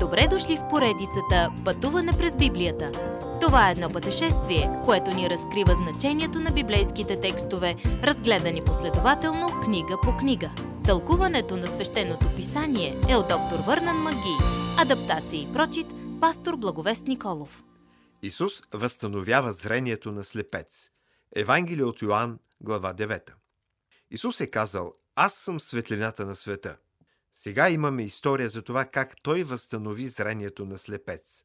Добре дошли в поредицата Пътуване през Библията. Това е едно пътешествие, което ни разкрива значението на библейските текстове, разгледани последователно книга по книга. Тълкуването на свещеното писание е от доктор Върнан Маги. Адаптация и прочит, пастор Благовест Николов. Исус възстановява зрението на слепец. Евангелие от Йоанн, глава 9. Исус е казал, аз съм светлината на света. Сега имаме история за това как той възстанови зрението на слепец.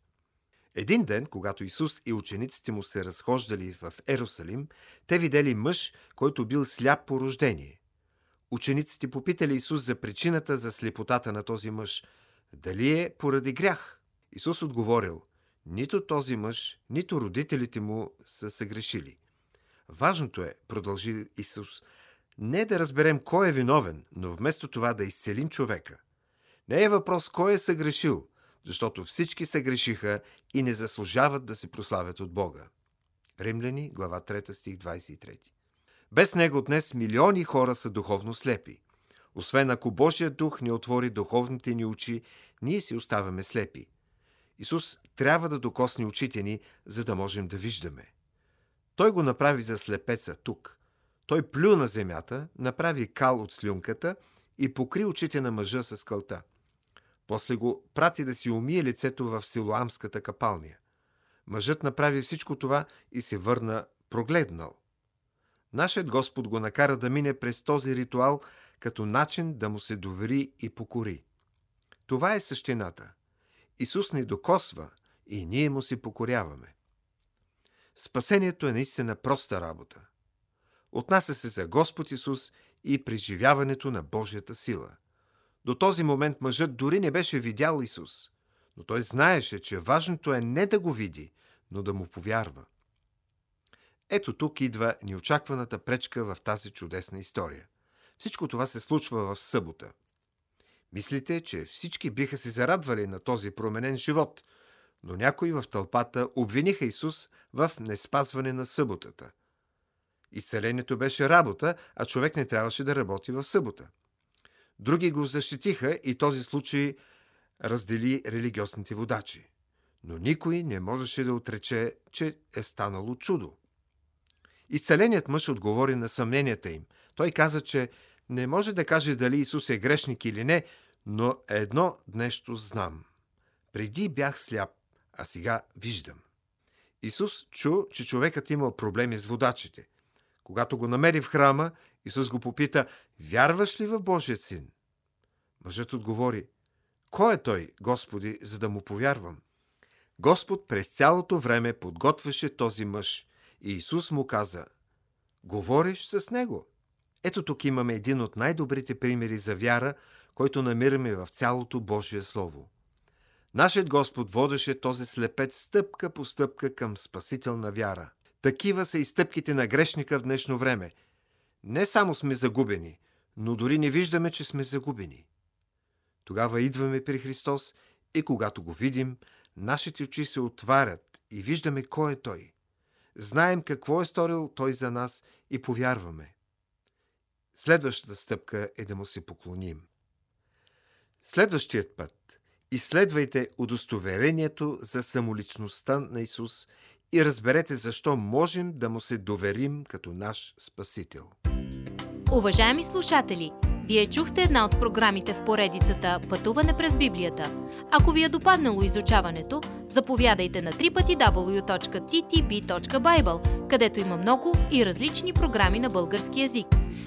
Един ден, когато Исус и учениците му се разхождали в Ерусалим, те видели мъж, който бил сляп по рождение. Учениците попитали Исус за причината за слепотата на този мъж. Дали е поради грях? Исус отговорил, нито този мъж, нито родителите му са съгрешили. Важното е, продължи Исус, не да разберем кой е виновен, но вместо това да изцелим човека. Не е въпрос кой е съгрешил, защото всички съгрешиха и не заслужават да се прославят от Бога. Римляни, глава 3, стих 23. Без него днес милиони хора са духовно слепи. Освен ако Божия дух не отвори духовните ни очи, ние си оставаме слепи. Исус трябва да докосне очите ни, за да можем да виждаме. Той го направи за слепеца тук – той плю на земята, направи кал от слюнката и покри очите на мъжа с кълта. После го прати да си умие лицето в силуамската капалния. Мъжът направи всичко това и се върна прогледнал. Нашият Господ го накара да мине през този ритуал като начин да му се довери и покори. Това е същината. Исус ни докосва и ние му се покоряваме. Спасението е наистина проста работа – Отнася се за Господ Исус и преживяването на Божията сила. До този момент мъжът дори не беше видял Исус, но той знаеше, че важното е не да го види, но да му повярва. Ето тук идва неочакваната пречка в тази чудесна история. Всичко това се случва в събота. Мислите, че всички биха се зарадвали на този променен живот, но някои в тълпата обвиниха Исус в неспазване на съботата – Изцелението беше работа, а човек не трябваше да работи в събота. Други го защитиха и този случай раздели религиозните водачи. Но никой не можеше да отрече, че е станало чудо. Изцеленият мъж отговори на съмненията им. Той каза, че не може да каже дали Исус е грешник или не, но едно нещо знам. Преди бях сляп, а сега виждам. Исус чу, че човекът имал проблеми с водачите. Когато го намери в храма, Исус го попита, вярваш ли в Божия син? Мъжът отговори, кой е той, Господи, за да му повярвам? Господ през цялото време подготвяше този мъж и Исус му каза, говориш с него. Ето тук имаме един от най-добрите примери за вяра, който намираме в цялото Божие Слово. Нашият Господ водеше този слепец стъпка по стъпка към спасителна вяра – такива са и стъпките на грешника в днешно време. Не само сме загубени, но дори не виждаме, че сме загубени. Тогава идваме при Христос и когато го видим, нашите очи се отварят и виждаме кой е Той. Знаем какво е сторил Той за нас и повярваме. Следващата стъпка е да му се поклоним. Следващият път изследвайте удостоверението за самоличността на Исус и разберете защо можем да му се доверим като наш Спасител. Уважаеми слушатели, вие чухте една от програмите в поредицата Пътуване през Библията. Ако ви е допаднало изучаването, заповядайте на www.ttb.bible, където има много и различни програми на български язик.